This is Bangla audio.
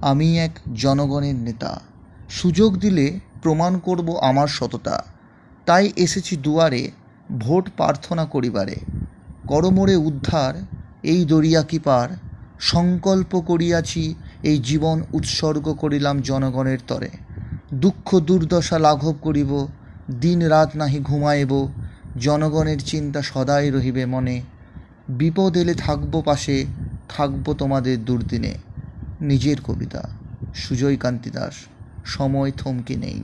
আমি এক জনগণের নেতা। সুযোগ দিলে প্রমাণ করব আমার সততা। তাই এসেছি দুয়ারে ভোট প্রার্থনা করিবারে। কর মোরে উদ্ধার, এই দরিয়া কি পার? সংকল্প করিয়াছি এই জীবন উৎসর্গ করিলাম জনগণের তরে। দুঃখ দুর্দশা লাঘব করিব, দিন রাত নাহি ঘুমাইব, জনগণের চিন্তা সদাই রহিবে মনে। বিপদ এলে থাকব পাশে, থাকব তোমাদের দুর্দিনে। নিজের কবিতা। সুজয়কান্তি দাস সময় থমকে নেই।